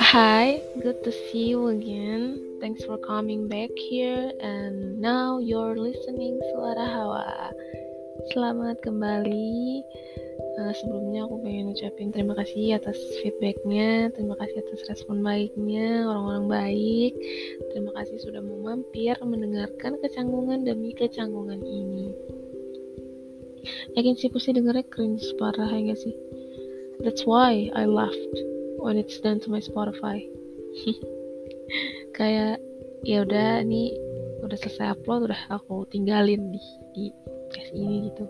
Hi, good to see you again. Thanks for coming back here and now you're listening Suara Hawa. Selamat kembali. Uh, sebelumnya aku pengen ucapin terima kasih atas feedbacknya, terima kasih atas respon baiknya, orang-orang baik. Terima kasih sudah mau mampir mendengarkan kecanggungan demi kecanggungan ini. Yakin sih pasti dengernya cringe parah ya gak sih? That's why I laughed when it's done to my Spotify. Kayak ya udah nih udah selesai upload udah aku tinggalin di di podcast ini gitu.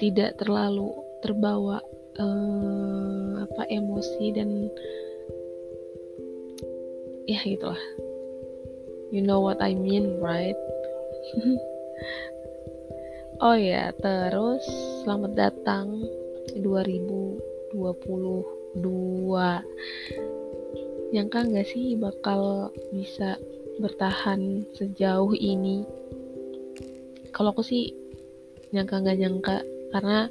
Tidak terlalu terbawa uh, apa emosi dan ya gitulah. You know what I mean right oh ya terus selamat datang 2020 dua nyangka nggak sih bakal bisa bertahan sejauh ini? Kalau aku sih nyangka nggak nyangka karena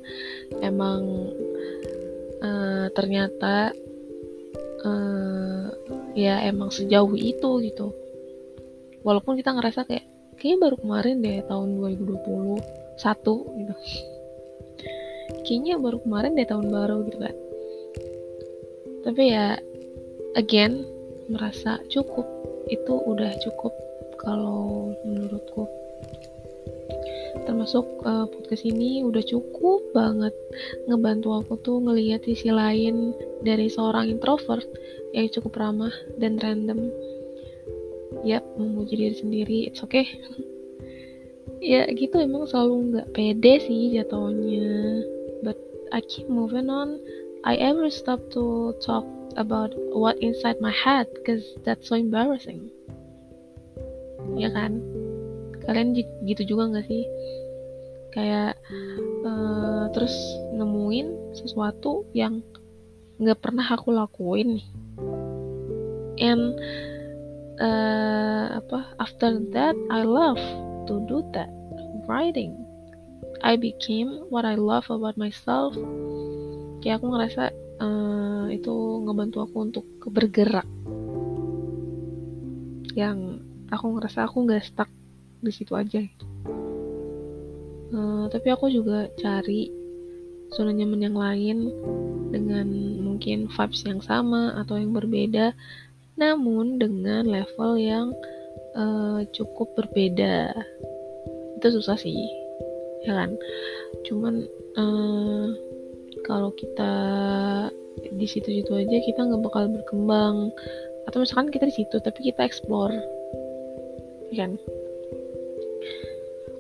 emang uh, ternyata uh, ya emang sejauh itu gitu. Walaupun kita ngerasa kayak kayaknya baru kemarin deh tahun 2021 gitu. Kayaknya baru kemarin deh tahun baru gitu kan. Tapi ya again merasa cukup. Itu udah cukup kalau menurutku. Termasuk uh, podcast ini udah cukup banget ngebantu aku tuh ngelihat sisi lain dari seorang introvert yang cukup ramah dan random. Yap memuji diri sendiri. It's okay ya gitu emang selalu nggak pede sih jatuhnya. But I keep moving on. I ever stop to talk about what inside my head because that's so embarrassing. Ya kan? Kalian gitu juga nggak sih? Kayak uh, terus nemuin sesuatu yang nggak pernah aku lakuin nih. And uh, apa after that I love to do that writing. I became what I love about myself. Kayak aku ngerasa uh, itu ngebantu aku untuk bergerak. Yang aku ngerasa aku nggak stuck di situ aja gitu. Uh, tapi aku juga cari zona nyaman yang lain dengan mungkin vibes yang sama atau yang berbeda. Namun dengan level yang uh, cukup berbeda. Itu susah sih ya kan? Cuman uh, kalau kita di situ-situ aja kita nggak bakal berkembang. Atau misalkan kita di situ tapi kita explore ya kan?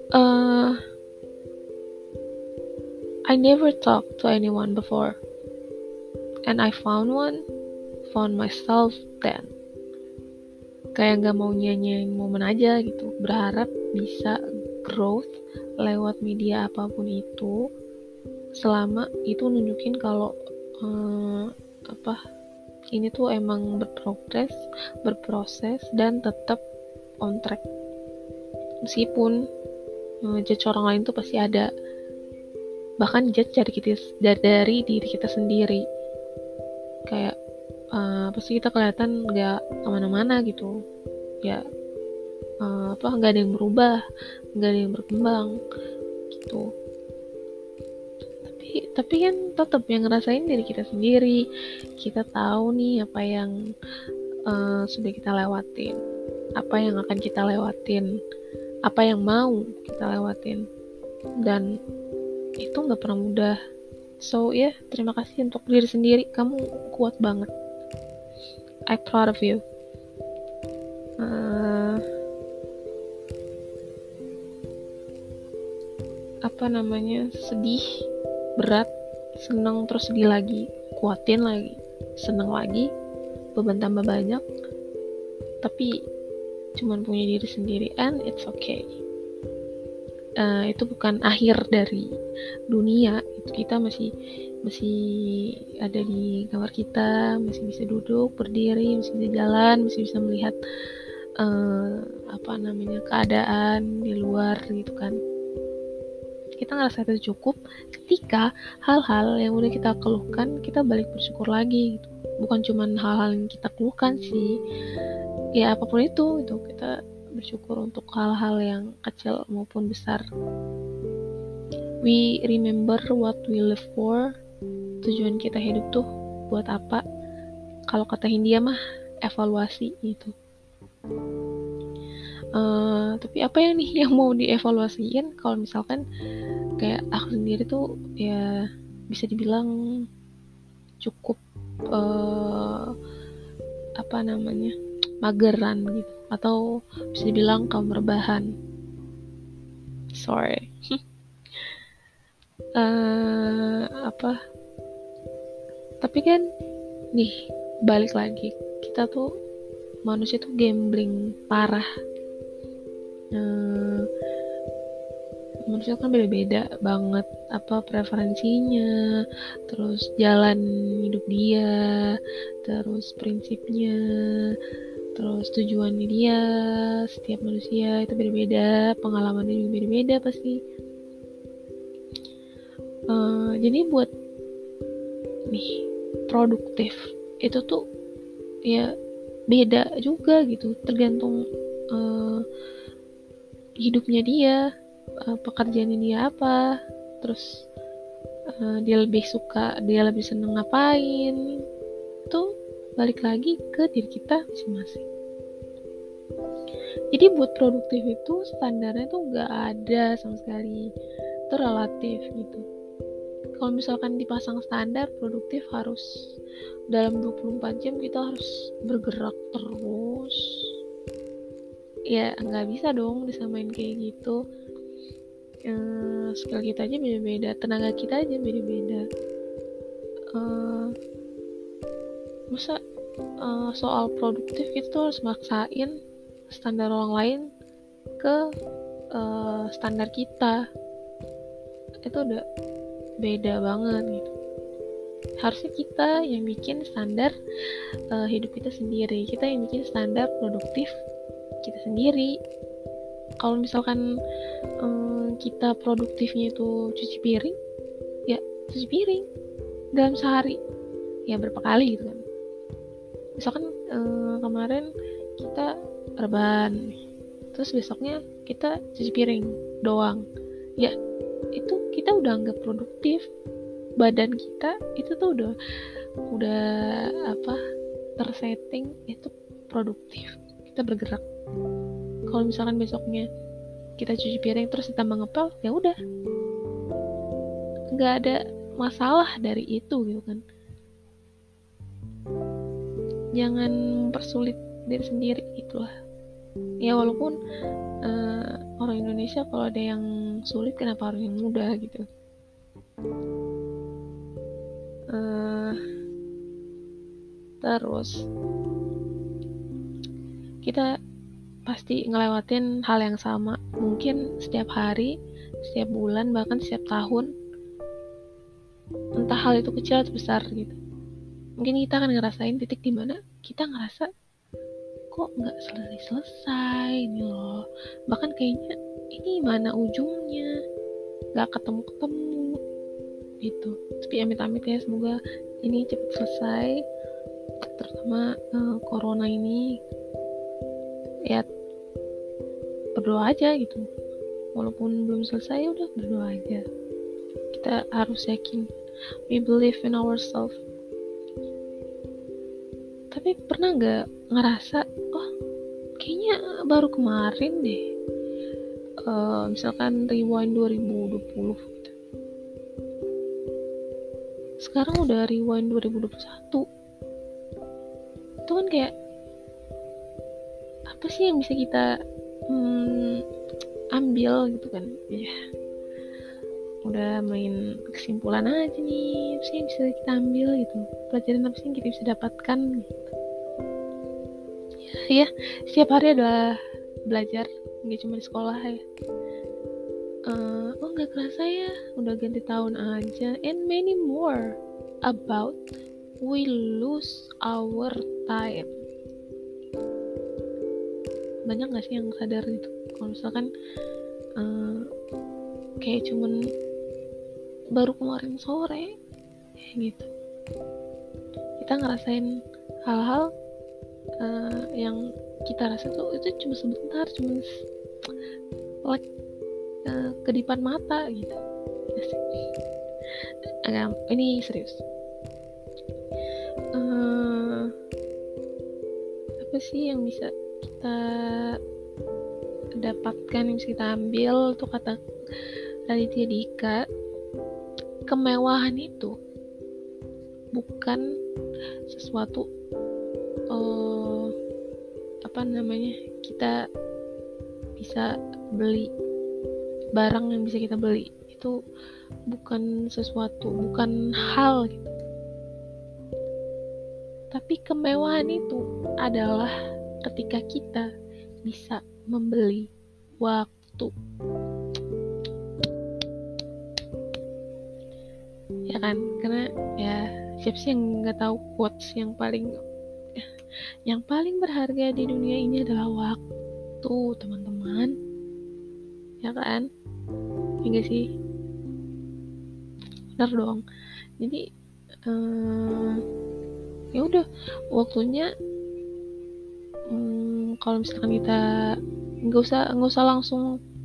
Uh, I never talked to anyone before. And I found one found myself then kayak nggak mau nyanyiin momen aja gitu. Berharap bisa growth lewat media apa pun itu. Selama itu nunjukin kalau uh, apa ini tuh emang berprogres berproses dan tetap on track. Meskipun uh, judge orang lain tuh pasti ada. Bahkan judge dari kita dari diri kita sendiri. Kayak uh, pasti kita kelihatan nggak ke mana-mana gitu. Ya uh, apa nggak ada yang berubah nggak ada yang berkembang gitu. Tapi kan tetap yang ngerasain diri kita sendiri. Kita tahu nih apa yang uh, sudah kita lewatin apa yang akan kita lewatin apa yang mau kita lewatin. Dan itu nggak pernah mudah. So ya yeah, terima kasih untuk diri sendiri. Kamu kuat banget I proud of you. Uh, apa namanya? Sedih berat seneng terus sedih lagi. Kuatin lagi. Seneng lagi beban tambah banyak. Tapi cuman punya diri sendiri and it's okay. Uh, itu bukan akhir dari dunia. Itu kita masih masih ada di kamar kita masih bisa duduk berdiri masih bisa jalan masih bisa melihat uh, apa namanya keadaan di luar gitu kan. Kita ngerasa itu cukup ketika hal-hal yang udah kita keluhkan kita balik bersyukur lagi gitu. Bukan cuman hal-hal yang kita keluhkan sih. Ya apa pun itu itu kita bersyukur untuk hal-hal yang kecil maupun besar. We remember what we live for tujuan kita hidup tuh buat apa? Kalau kata Hindia mah evaluasi itu uh, tapi apa yang nih yang mau dievaluasiin? Kalau misalkan kayak aku sendiri tuh ya bisa dibilang cukup uh, apa namanya mageran gitu. Atau bisa dibilang kaum rebahan. Sorry. Uh, apa tapi kan nih balik lagi. Kita tuh manusia tuh gambling parah. Uh, manusia kan beda-beda banget apa preferensinya. Terus jalan hidup dia terus prinsipnya terus tujuannya dia setiap manusia itu beda-beda pengalamannya juga beda-beda pasti. Uh, jadi buat nih produktif itu tuh ya beda juga gitu tergantung uh, hidupnya dia uh, pekerjaannya dia apa terus uh, dia lebih suka dia lebih seneng ngapain itu balik lagi ke diri kita masing-masing. Jadi buat produktif itu standarnya tuh gak ada sama sekali itu relatif gitu kalau misalkan dipasang standar produktif harus dalam 24 jam kita harus bergerak terus. Ya nggak bisa dong disamain kayak gitu. Uh, skill kita aja beda-beda tenaga kita aja beda-beda. Uh, masa uh, soal produktif itu harus maksain standar orang lain ke uh, standar kita. Itu udah beda banget gitu. Harusnya kita yang bikin standar uh, hidup kita sendiri. Kita yang bikin standar produktif kita sendiri. Kalau misalkan um, kita produktifnya itu cuci piring ya cuci piring dalam sehari. Ya berapa kali gitu kan. Misalkan um, kemarin kita rebahan terus besoknya kita cuci piring doang. Ya itu udah anggap produktif. Badan kita itu tuh udah udah apa tersetting itu produktif. Kita bergerak. Kalau misalkan besoknya kita cuci piring terus ditambah ngepel ya udah. Nggak ada masalah dari itu gitu kan. Jangan mempersulit diri sendiri itulah. Ya walaupun uh, orang Indonesia kalau ada yang sulit kenapa harus yang mudah gitu? Uh, terus kita pasti ngelewatin hal yang sama. Mungkin setiap hari setiap bulan bahkan setiap tahun entah hal itu kecil atau besar gitu. Mungkin kita akan ngerasain titik di mana kita ngerasa kok nggak selesai-selesai ini loh. Bahkan kayaknya ini mana ujungnya? Nggak ketemu-ketemu. Gitu. Tapi amit-amit ya semoga ini cepat selesai. Terutama uh, corona ini. Ya berdoa aja gitu. Walaupun belum selesai udah berdoa aja. Kita harus yakin. We believe in ourselves. Tapi pernah nggak ngerasa baru kemarin deh. Uh, misalkan rewind 2020 gitu. sekarang udah rewind 2021 itu kan kayak apa sih yang bisa kita hmm, ambil gitu kan? Ya udah main kesimpulan aja nih apa sih yang bisa kita ambil gitu? Pelajaran apa sih yang kita bisa dapatkan gitu ya, setiap hari adalah belajar nggak cuma di sekolah ya. Uh, oh nggak kerasa ya udah ganti tahun aja. And many more about we lose our time. Banyak gak sih yang sadar gitu? Kalau misalkan uh, kayak cuman baru kemarin sore gitu. Kita ngerasain hal-hal uh, yang kita rasa tuh itu cuma sebentar cuma like uh, kedipan mata gitu. Agak ini serius. Uh, apa sih yang bisa kita dapatkan yang bisa kita ambil? Tuh kata Raditya Dika kemewahan itu bukan sesuatu apa namanya kita bisa beli barang yang bisa kita beli. Itu bukan sesuatu bukan hal gitu. Tapi kemewahan itu adalah ketika kita bisa membeli waktu. Ya kan? Karena ya siapa sih yang nggak tahu quotes yang paling yang paling berharga di dunia ini adalah waktu teman-teman. Ya kan? Enggak ya sih? Benar dong. Jadi uh, ya udah waktunya um, kalau misalkan kita nggak usah nggak usah langsung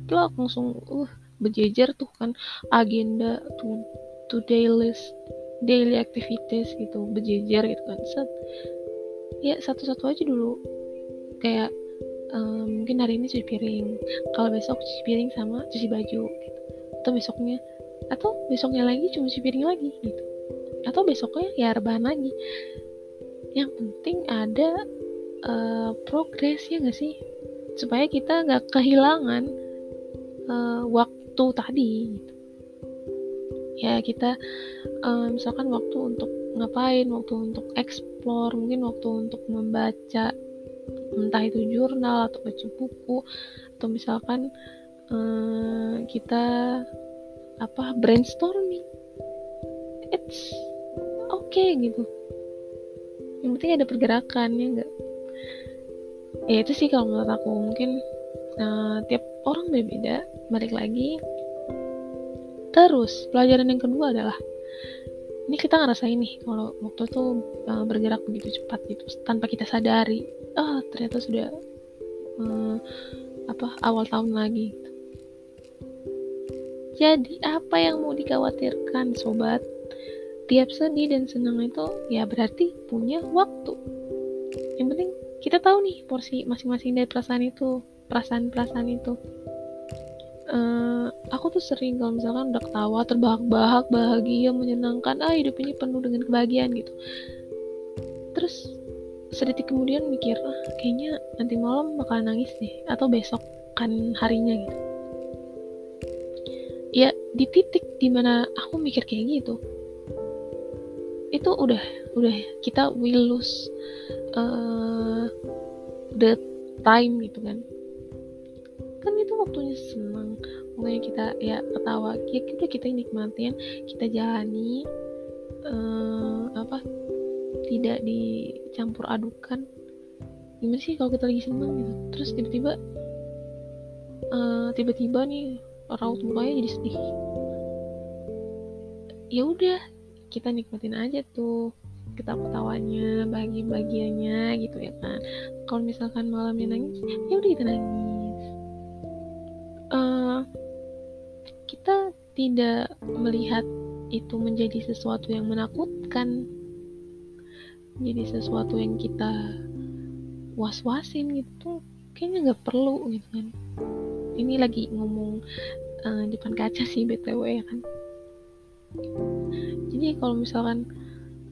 plak langsung uh berjejer tuh kan agenda tuh today list daily activities gitu berjejer gitu kan set ya satu-satu aja dulu. Kayak um, mungkin hari ini cuci piring. Kalau besok cuci piring sama cuci baju gitu. Atau besoknya atau besoknya lagi cuma cuci piring lagi gitu. Atau besoknya ya rebahan lagi. Yang penting ada uh, progres ya gak sih? Supaya kita nggak kehilangan uh, waktu tadi gitu. Ya kita um, misalkan waktu untuk ngapain waktu untuk explore mungkin waktu untuk membaca entah itu jurnal atau baca buku atau misalkan um, kita apa brainstorming. It's okay gitu. Yang penting ada pergerakan ya enggak ya itu sih kalau menurut aku. Mungkin uh, tiap orang berbeda balik lagi Terus, pelajaran yang kedua adalah ini kita ngerasain nih kalau waktu itu uh, bergerak begitu cepat gitu tanpa kita sadari ah oh, ternyata sudah uh, apa awal tahun lagi. Gitu. jadi apa yang mau dikhawatirkan sobat? Tiap sedih dan senang itu ya berarti punya waktu. Yang penting kita tahu nih porsi masing-masing dari perasaan itu perasaan-perasaan itu uh, aku tuh sering kalau misalkan udah ketawa terbahak-bahak bahagia menyenangkan ah hidup ini penuh dengan kebahagiaan gitu. Terus sedetik kemudian mikir ah, kayaknya nanti malam bakal nangis deh atau besok kan harinya gitu. Ya di titik di mana aku mikir kayak gitu itu udah udah kita will lose uh, the time gitu kan kan itu waktunya senang. Makanya kita ya ketawa. Ya kita kita nikmatin kita jalani uh, apa tidak dicampur adukan. Gimana sih kalau kita lagi senang gitu? Terus tiba-tiba uh, tiba-tiba nih raut mukanya jadi sedih. Ya udah kita nikmatin aja tuh ketawa-ketawanya bahagia-bahagianya gitu ya kan. Kalau misalkan malamnya nangis ya udah kita nangis kita tidak melihat itu menjadi sesuatu yang menakutkan jadi sesuatu yang kita was-wasin gitu. Kayaknya nggak perlu gitu kan. Ini lagi ngomong uh, depan kaca sih btw ya kan? Jadi kalau misalkan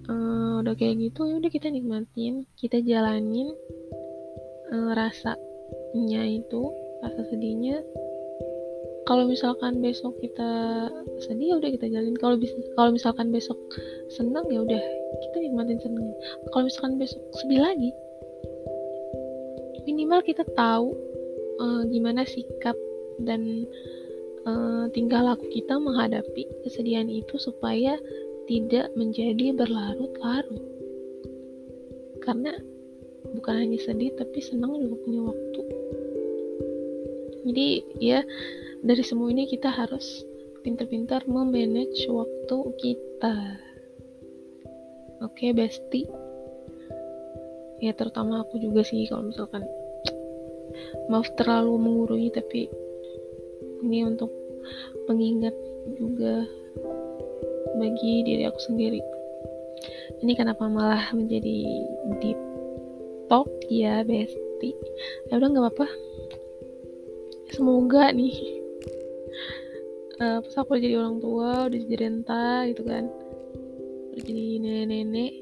uh, udah kayak gitu ya udah kita nikmatin kita jalanin uh, rasanya itu rasa sedihnya kalau misalkan besok kita sedih ya udah kita jalin kalau bisa kalau misalkan besok senang ya udah kita nikmatin senang kalau misalkan besok sedih lagi minimal kita tahu uh, gimana sikap dan uh, tingkah laku kita menghadapi kesedihan itu supaya tidak menjadi berlarut-larut. Karena bukan hanya sedih tapi senang juga punya waktu. Jadi ya dari semua ini kita harus pintar-pintar memanage waktu kita. Oke okay, bestie ya terutama aku juga sih kalau misalkan maaf terlalu menggurui tapi ini untuk pengingat juga bagi diri aku sendiri. Ini kenapa malah menjadi deep talk ya besti? Ya udah nggak apa-apa. Semoga nih uh, pas aku jadi orang tua udah jadi renta gitu kan. Udah jadi nenek-nenek.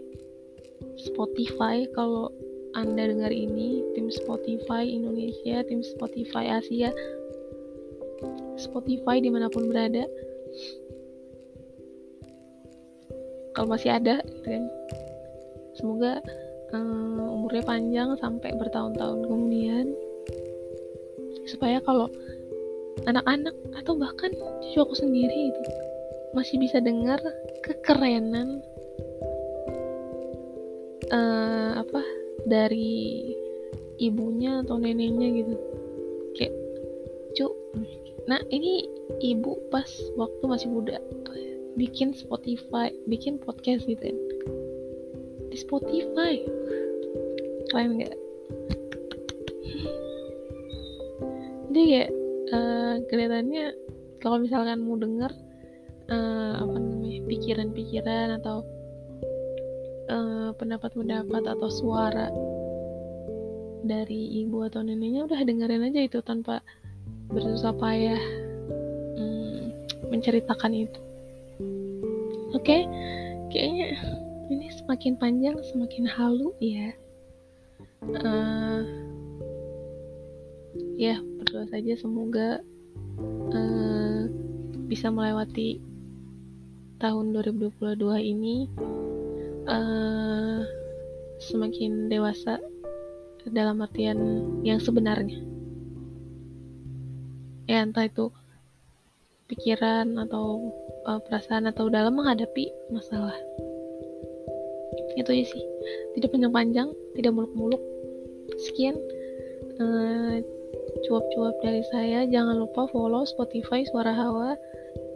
Spotify kalau anda dengar ini tim Spotify Indonesia tim Spotify Asia. Spotify di mana pun berada. Kalau masih ada gitu kan. Semoga um, umurnya panjang sampai bertahun-tahun kemudian. Supaya kalau anak-anak atau bahkan cucu aku sendiri itu. Masih bisa dengar kekerenan uh, apa dari ibunya atau neneknya gitu. Kayak cu nah ini ibu pas waktu masih muda bikin Spotify bikin podcast gitu kan di Spotify. Keren nggak? Jadi ya uh, kelihatannya kalau misalkan mau denger uh, apa namanya pikiran-pikiran atau Eh, pendapat-pendapat uh, atau suara dari ibu atau neneknya udah dengerin aja itu tanpa bersusah payah hmm, menceritakan itu oke okay? kayaknya ini semakin panjang semakin halu ya uh, ya berdoa saja. Semoga uh, bisa melewati tahun 2022 ini uh, semakin dewasa dalam artian yang sebenarnya. Ya entah itu pikiran atau uh, perasaan atau dalam menghadapi masalah. Itu aja sih. Tidak panjang-panjang tidak muluk-muluk. Sekian uh, cuap-cuap dari saya. Jangan lupa follow Spotify Suara Hawa.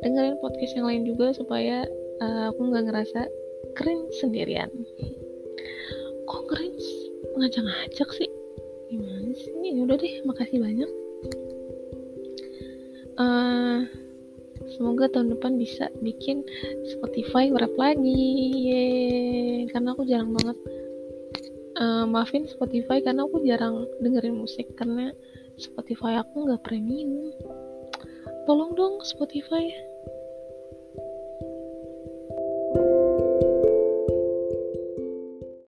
Dengerin podcast yang lain juga supaya uh, aku nggak ngerasa keren sendirian. Kok keren? Ngajak-ngajak sih. Gimana sih ini? Udah deh makasih banyak. Uh, semoga tahun depan bisa bikin Spotify rap lagi. Yeay. karena aku jarang banget uh, maafin Spotify karena aku jarang dengerin musik. Karena Spotify aku nggak premium. Tolong dong Spotify